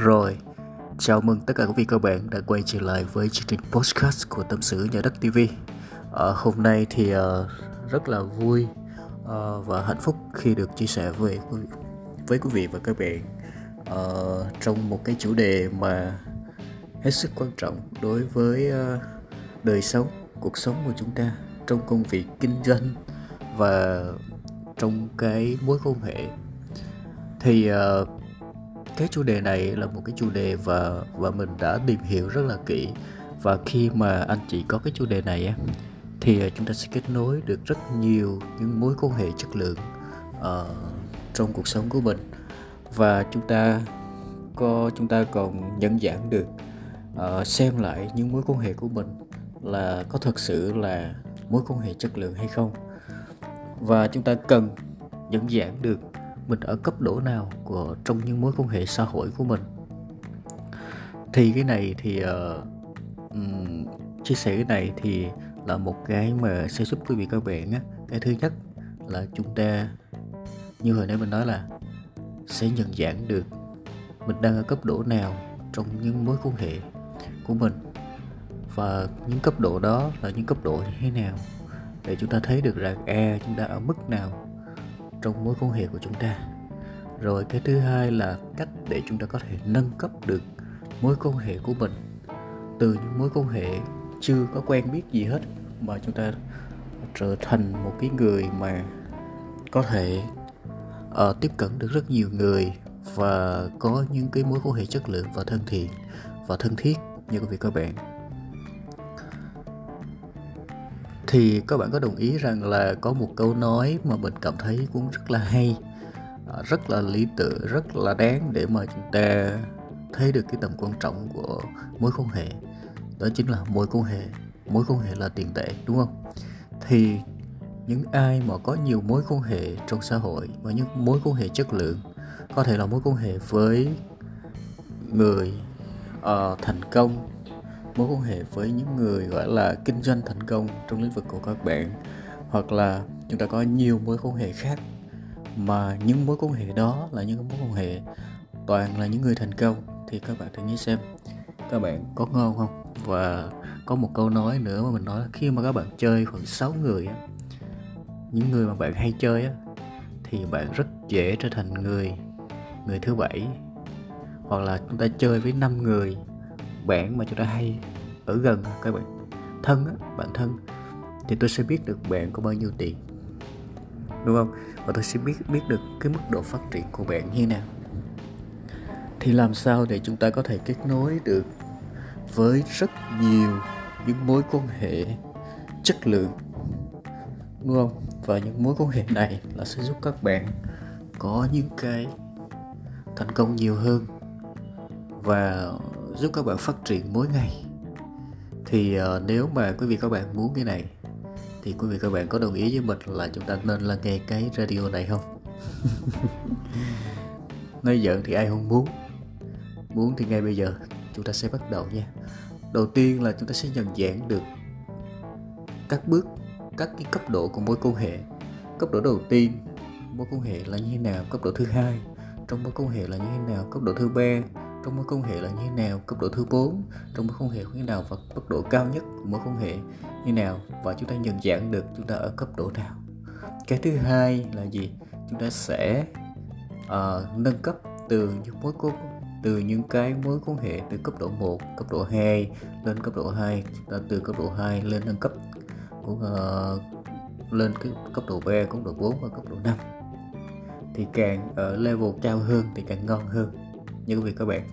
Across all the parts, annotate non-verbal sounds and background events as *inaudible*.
Rồi, chào mừng tất cả quý vị các bạn đã quay trở lại với chương trình podcast của Tâm sự Nhà đất TV. À, ờ, hôm nay thì uh, rất là vui uh, và hạnh phúc khi được chia sẻ với với quý vị và các bạn uh, trong một cái chủ đề mà hết sức quan trọng đối với uh, đời sống, cuộc sống của chúng ta trong công việc kinh doanh và trong cái mối quan hệ thì uh, cái chủ đề này là một cái chủ đề và và mình đã tìm hiểu rất là kỹ. Và khi mà anh chị có cái chủ đề này á thì ờ, chúng ta sẽ kết nối được rất nhiều những mối quan hệ chất lượng uh, trong cuộc sống của mình. Và chúng ta có chúng ta còn nhận dạng được uh, xem lại những mối quan hệ của mình là có thật sự là mối quan hệ chất lượng hay không. Và chúng ta cần nhận dạng được mình ở cấp độ nào của trong những mối quan hệ xã hội của mình. Thì cái này thì uh, um, chia sẻ cái này thì là một cái mà sẽ giúp quý vị các bạn á cái thứ nhất là chúng ta như hồi nãy mình nói là sẽ nhận dạng được mình đang ở cấp độ nào trong những mối quan hệ của mình và những cấp độ đó là những cấp độ như thế nào để chúng ta thấy được rằng à chúng ta ở mức nào trong mối quan hệ của chúng ta. Rồi cái thứ hai là cách để chúng ta có thể nâng cấp được mối quan hệ của mình. Từ những mối quan hệ chưa có quen biết gì hết mà chúng ta trở thành một cái người mà có thể uh, tiếp cận được rất nhiều người và có những cái mối quan hệ chất lượng và thân thiện và thân thiết như quý vị các bạn. Thì các bạn có đồng ý rằng là có một câu nói mà mình cảm thấy cũng rất là hay à, rất là lý tưởng rất là đáng để mà chúng ta thấy được cái tầm quan trọng của mối quan hệ. Đó chính là mối quan hệ mối quan hệ là tiền tệ đúng không? Thì những ai mà có nhiều mối quan hệ trong xã hội và những mối quan hệ chất lượng có thể là mối quan hệ với người uh, thành công mối quan hệ với những người gọi là kinh doanh thành công trong lĩnh vực của các bạn, hoặc là chúng ta có nhiều mối quan hệ khác. Mà những mối quan hệ đó là những mối quan hệ toàn là những người thành công thì các bạn thử nghĩ xem, các bạn có ngon không? Và có một câu nói nữa mà mình nói là khi mà các bạn chơi khoảng 6 người á, những người mà bạn hay chơi á, thì bạn rất dễ trở thành người người thứ bảy. Hoặc là chúng ta chơi với 5 người bạn mà chúng ta hay ở gần các bạn? Thân á, bạn thân. Thì tôi sẽ biết được bạn có bao nhiêu tiền. Đúng không? Và tôi sẽ biết biết được cái mức độ phát triển của bạn như nào. Thì làm sao để chúng ta có thể kết nối được với rất nhiều những mối quan hệ chất lượng? Đúng không? Và những mối quan hệ này là sẽ giúp các bạn có những cái thành công nhiều hơn. Và giúp các bạn phát triển mỗi ngày. Thì uh, nếu mà quý vị các bạn muốn cái này thì quý vị các bạn có đồng ý với mình là chúng ta nên là nghe cái radio này không? *laughs* Nói giận thì ai không muốn. Muốn thì ngay bây giờ chúng ta sẽ bắt đầu nha. Đầu tiên là chúng ta sẽ nhận dạng được các bước các cái cấp độ của mối quan hệ. Cấp độ đầu tiên mối quan hệ là như thế nào? Cấp độ thứ hai trong mối quan hệ là như thế nào? Cấp độ thứ ba trong mối quan hệ là như thế nào? Cấp độ thứ 4 trong mối quan hệ như thế nào và cấp độ cao nhất của mối quan hệ như nào và chúng ta nhận dạng được chúng ta ở cấp độ nào? Cái thứ hai là gì? Chúng ta sẽ uh, nâng cấp từ những mối quan từ những cái mối quan hệ từ cấp độ 1, cấp độ 2 lên cấp độ 2 chúng ta từ cấp độ 2 lên nâng cấp của uh, lên cái cấp độ 3, cấp độ 4 và cấp độ 5 thì càng ở level cao hơn thì càng ngon hơn như quý vị các bạn.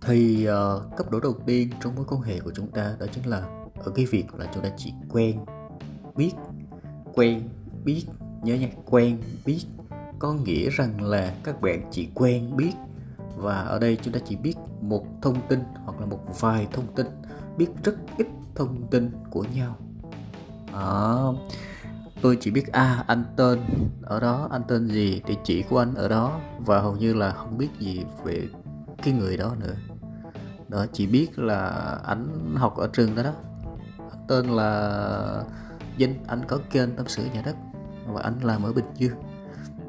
Thì uh, cấp độ đầu tiên trong mối quan hệ của chúng ta đó chính là ở cái việc là chúng ta chỉ quen biết quen biết nhớ nha quen biết. Có nghĩa rằng là các bạn chỉ quen biết và ở đây chúng ta chỉ biết một thông tin hoặc là một vài thông tin biết rất ít thông tin của nhau. À, tôi chỉ biết à anh tên ở đó, anh tên gì, địa chỉ của anh ở đó. Và hầu như là không biết gì về cái người đó nữa. Đó, chỉ biết là anh học ở trường đó đó. Anh tên là Vinh anh có kênh tâm sự nhà đất và anh làm ở Bình Dương.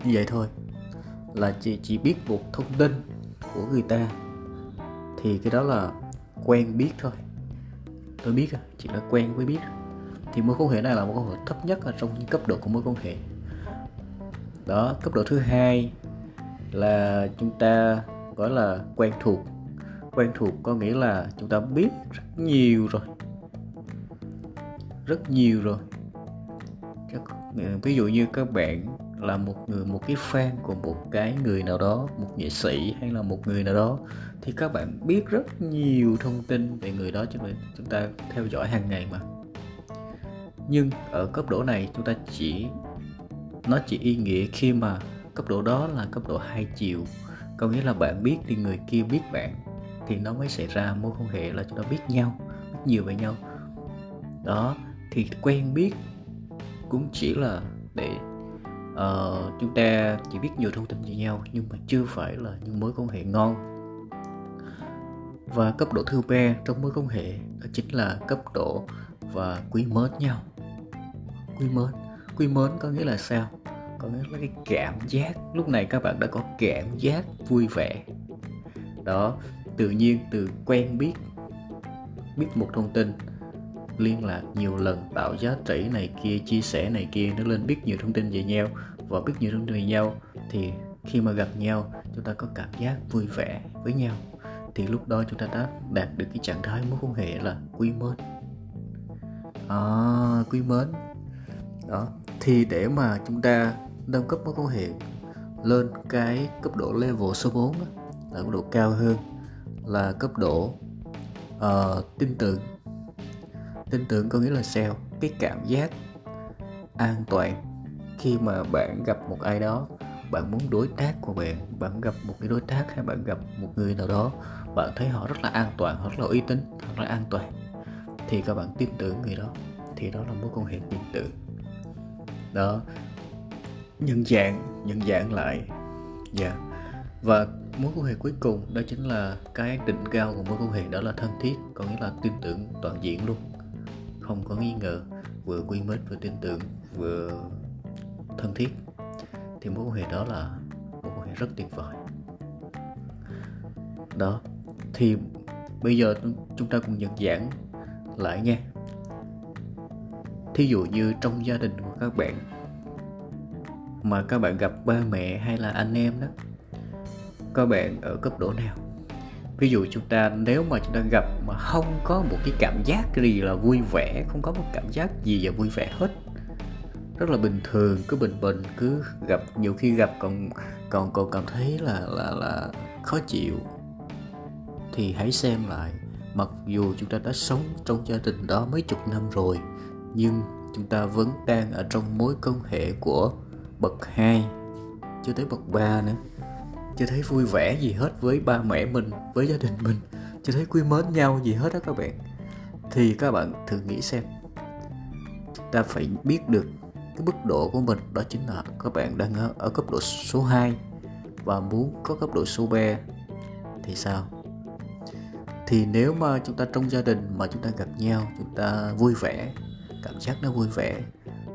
Như vậy thôi, là chị chỉ biết một thông tin của người ta. Thì cái đó là quen biết thôi. Tôi biết à, chỉ là quen với biết thì mối quan hệ này là mối quan hệ thấp nhất ở trong những cấp độ của mối quan hệ. Đó, cấp độ thứ hai là chúng ta gọi là quen thuộc. Quen thuộc có nghĩa là chúng ta biết rất nhiều rồi. Rất nhiều rồi. Ví dụ như các bạn là một người, một cái fan của một cái người nào đó, một nghệ sĩ hay là một người nào đó, thì các bạn biết rất nhiều thông tin về người đó cho nên chúng ta theo dõi hàng ngày mà nhưng ở cấp độ này chúng ta chỉ nó chỉ ý nghĩa khi mà cấp độ đó là cấp độ hai chiều. Có nghĩa là bạn biết thì người kia biết bạn thì nó mới xảy ra mối quan hệ là chúng ta biết nhau biết nhiều về nhau. Đó thì quen biết cũng chỉ là để uh, chúng ta chỉ biết nhiều thông tin về nhau nhưng mà chưa phải là những mối quan hệ ngon. Và cấp độ thứ ba trong mối quan hệ đó chính là cấp độ và quý mến nhau quy mến. Quy mến có nghĩa là sao? Có nghĩa là cái cảm giác. Lúc này các bạn đã có cảm giác vui vẻ. Đó tự nhiên từ quen biết biết một thông tin liên lạc nhiều lần tạo giá trị này kia chia sẻ này kia nó lên biết nhiều thông tin về nhau. Và biết nhiều thông tin về nhau thì khi mà gặp nhau chúng ta có cảm giác vui vẻ với nhau. Thì lúc đó chúng ta đã đạt được cái trạng thái mối quan hệ là quy mến. À, quy mến đó thì để mà chúng ta nâng cấp mối quan hệ lên cái cấp độ level số 4 đó, là cấp độ cao hơn là cấp độ uh, tin tưởng. Tin tưởng có nghĩa là sao? Cái cảm giác an toàn khi mà bạn gặp một ai đó bạn muốn đối tác của bạn bạn gặp một cái đối tác hay bạn gặp một người nào đó bạn thấy họ rất là an toàn họ rất là uy tín rất là an toàn thì các bạn tin tưởng người đó. Thì đó là mối quan hệ tin tưởng đó. Nhân dạng nhân dạng lại. Dạ. Yeah. và mối quan hệ cuối cùng đó chính là cái đỉnh cao của mối quan hệ đó là thân thiết, có nghĩa là tin tưởng toàn diện luôn. Không có nghi ngờ, vừa quy mến vừa tin tưởng, vừa thân thiết. Thì mối quan hệ đó là mối quan hệ rất tuyệt vời. Đó. Thì bây giờ chúng ta cùng nhận giảng lại nha thí dụ như trong gia đình của các bạn mà các bạn gặp ba mẹ hay là anh em đó các bạn ở cấp độ nào? Ví dụ chúng ta, nếu mà chúng ta gặp mà không có một cái cảm giác gì là vui vẻ, không có một cảm giác gì là vui vẻ hết, rất là bình thường, cứ bình bình, cứ gặp, nhiều khi gặp còn còn còn cảm thấy là là là khó chịu, thì hãy xem lại. Mặc dù chúng ta đã sống trong gia đình đó mấy chục năm rồi nhưng chúng ta vẫn đang ở trong mối quan hệ của bậc 2 chưa tới bậc 3 nữa. Chưa thấy vui vẻ gì hết với ba mẹ mình với gia đình mình chưa thấy quý mến nhau gì hết đó các bạn. Thì các bạn thử nghĩ xem chúng ta phải biết được cái mức độ của mình đó chính là các bạn đang ở, ở cấp độ số 2 và muốn có cấp độ số 3 thì sao? Thì nếu mà chúng ta trong gia đình mà chúng ta gặp nhau chúng ta vui vẻ cảm giác nó vui vẻ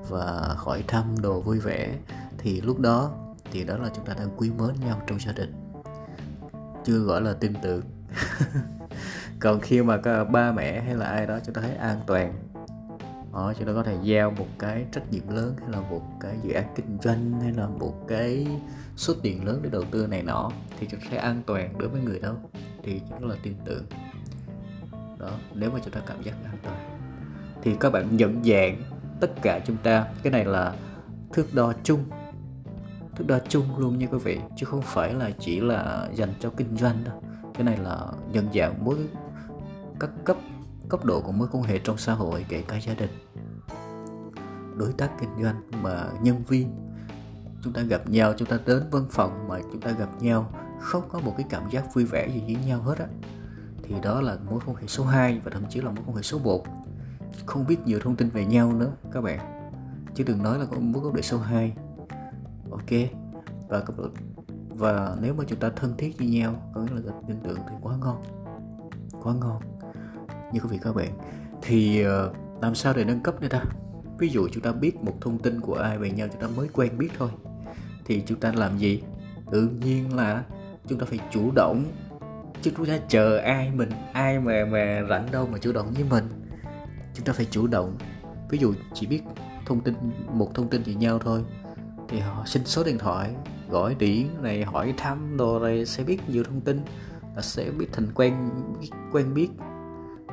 và hỏi thăm đồ vui vẻ, thì lúc đó thì đó là chúng ta đang quý mến nhau trong gia đình. Chưa gọi là tin tưởng. *laughs* Còn khi mà các ba mẹ hay là ai đó, chúng ta thấy an toàn. Họ chúng ta có thể giao một cái trách nhiệm lớn hay là một cái dự án kinh doanh hay là một cái số tiền lớn để đầu tư này nọ, thì chúng ta sẽ an toàn đối với người đó. Thì chúng là tin tưởng. Đó, nếu mà chúng ta cảm giác an toàn thì các bạn nhận dạng tất cả chúng ta. Cái này là thước đo chung, thước đo chung luôn nha quý vị, chứ không phải là chỉ là dành cho kinh doanh đâu. Cái này là nhận dạng mối, các cấp cấp độ của mối quan hệ trong xã hội, kể cả gia đình, đối tác kinh doanh, mà nhân viên. Chúng ta gặp nhau, chúng ta đến văn phòng mà chúng ta gặp nhau, không có một cái cảm giác vui vẻ gì với nhau hết á. Thì đó là mối quan hệ số 2 và thậm chí là mối quan hệ số 1 không biết nhiều thông tin về nhau nữa các bạn. Chứ đừng nói là có mối quan hệ số 2 ok và cấp độ và nếu mà chúng ta thân thiết với nhau có nghĩa là tin tưởng thì quá ngon. Quá ngon. Như quý vị các bạn. Thì uh, làm sao để nâng cấp đây ta? Ví dụ chúng ta biết một thông tin của ai về nhau chúng ta mới quen biết thôi. Thì chúng ta làm gì? Tự nhiên là chúng ta phải chủ động. Chứ chúng ta chờ ai mình ai mà mà rảnh đâu mà chủ động với mình chúng ta phải chủ động. Ví dụ chỉ biết thông tin một thông tin với nhau thôi. Thì họ xin số điện thoại gọi điện này hỏi thăm đồ này sẽ biết nhiều thông tin là sẽ biết thành quen quen biết.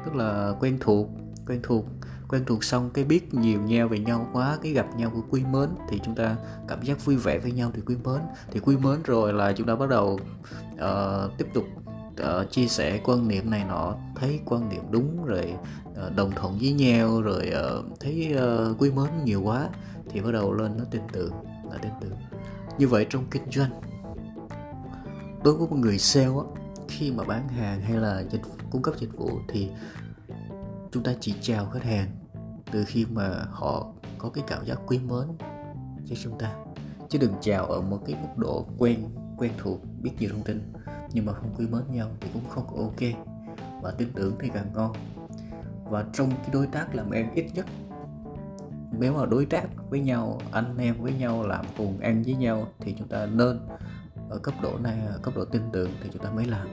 Tức là quen thuộc quen thuộc quen thuộc xong cái biết nhiều nhau về nhau quá cái gặp nhau của quý mến thì chúng ta cảm giác vui vẻ với nhau thì quý mến. Thì quý mến rồi là chúng ta bắt đầu uh, tiếp tục uh, chia sẻ quan niệm này nọ thấy quan niệm đúng rồi uh, đồng thuận với nhau rồi uh, thấy uh, quý mến nhiều quá thì bắt đầu lên nó tin tưởng là tin tưởng. Như vậy trong kinh doanh đối với một người sale á khi mà bán hàng hay là dịch cung cấp dịch vụ thì chúng ta chỉ chào khách hàng từ khi mà họ có cái cảm giác quý mến cho chúng ta. Chứ đừng chào ở một cái mức độ quen quen thuộc biết nhiều thông tin nhưng mà không quý mến nhau thì cũng không ok. Và tin tưởng thì càng ngon. Và trong cái đối tác làm ăn ít nhất nếu mà đối tác với nhau anh em với nhau làm cùng ăn với nhau thì chúng ta nên ở cấp độ này cấp độ tin tưởng thì chúng ta mới làm.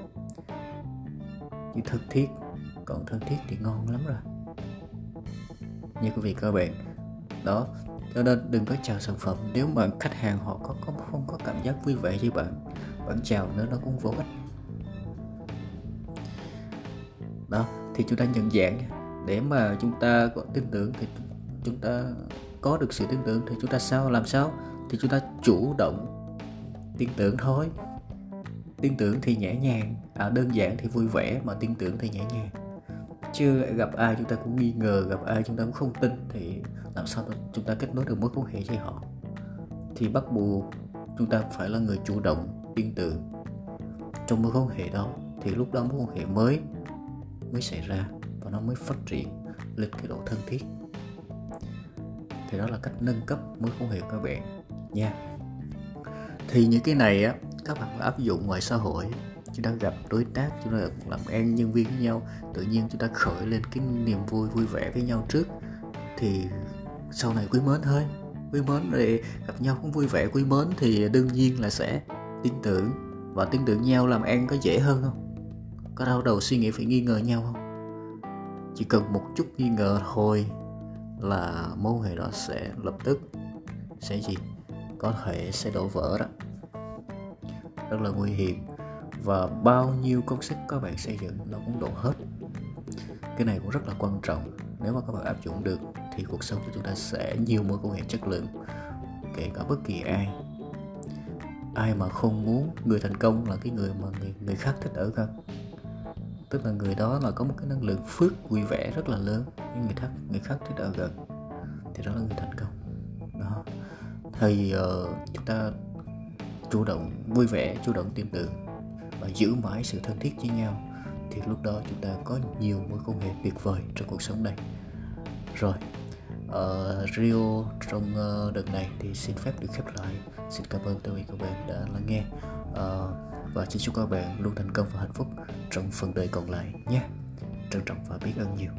Chứ thân thiết còn thân thiết thì ngon lắm rồi. Như quý vị các bạn đó cho nên đừng có chào sản phẩm. Nếu mà khách hàng họ có, có không có cảm giác vui vẻ với bạn bản chào nữa nó cũng vô ích. Đó thì chúng ta nhận dạng để mà chúng ta có tin tưởng thì chúng ta có được sự tin tưởng thì chúng ta sao làm sao? Thì chúng ta chủ động tin tưởng thôi. Tin tưởng thì nhẹ nhàng. À, đơn giản thì vui vẻ mà tin tưởng thì nhẹ nhàng. Chứ gặp ai chúng ta cũng nghi ngờ gặp ai chúng ta cũng không tin thì làm sao chúng ta kết nối được mối quan hệ với họ? Thì bắt buộc chúng ta phải là người chủ động tin tưởng trong mối quan hệ đó, thì lúc đó mối quan hệ mới mới xảy ra và nó mới phát triển lên cái độ thân thiết. Thì đó là cách nâng cấp mối quan hệ của các bạn nha. Thì những cái này á, các bạn áp dụng ngoài xã hội, chúng ta gặp đối tác, chúng ta làm ăn nhân viên với nhau, tự nhiên chúng ta khởi lên cái niềm vui vui vẻ với nhau trước, thì sau này quý mến thôi. Quý mến rồi gặp nhau cũng vui vẻ, quý mến thì đương nhiên là sẽ tin tưởng. Và tin tưởng nhau làm ăn có dễ hơn không? Có đau đầu suy nghĩ phải nghi ngờ nhau không? Chỉ cần một chút nghi ngờ thôi là mối hệ đó sẽ lập tức sẽ gì? Có thể sẽ đổ vỡ đó. Rất là nguy hiểm. Và bao nhiêu công sức các bạn xây dựng nó cũng đổ hết. Cái này cũng rất là quan trọng. Nếu mà các bạn áp dụng được thì cuộc sống của chúng ta sẽ nhiều mối quan hệ chất lượng, kể cả bất kỳ ai ai mà không muốn người thành công là cái người mà người, người khác thích ở gần tức là người đó là có một cái năng lượng phước vui vẻ rất là lớn nhưng người khác người khác thích ở gần thì đó là người thành công. Đó. Thì uh, chúng ta chủ động vui vẻ chủ động tin tưởng và giữ mãi sự thân thiết với nhau thì lúc đó chúng ta có nhiều mối quan hệ tuyệt vời trong cuộc sống này. Rồi ở uh, Rio trong uh, đợt này thì xin phép được khép lại. Xin cảm ơn tất cả các bạn đã lắng nghe. Uh, và xin chúc các bạn luôn thành công và hạnh phúc trong phần đời còn lại nhé. Trân trọng và biết ơn nhiều.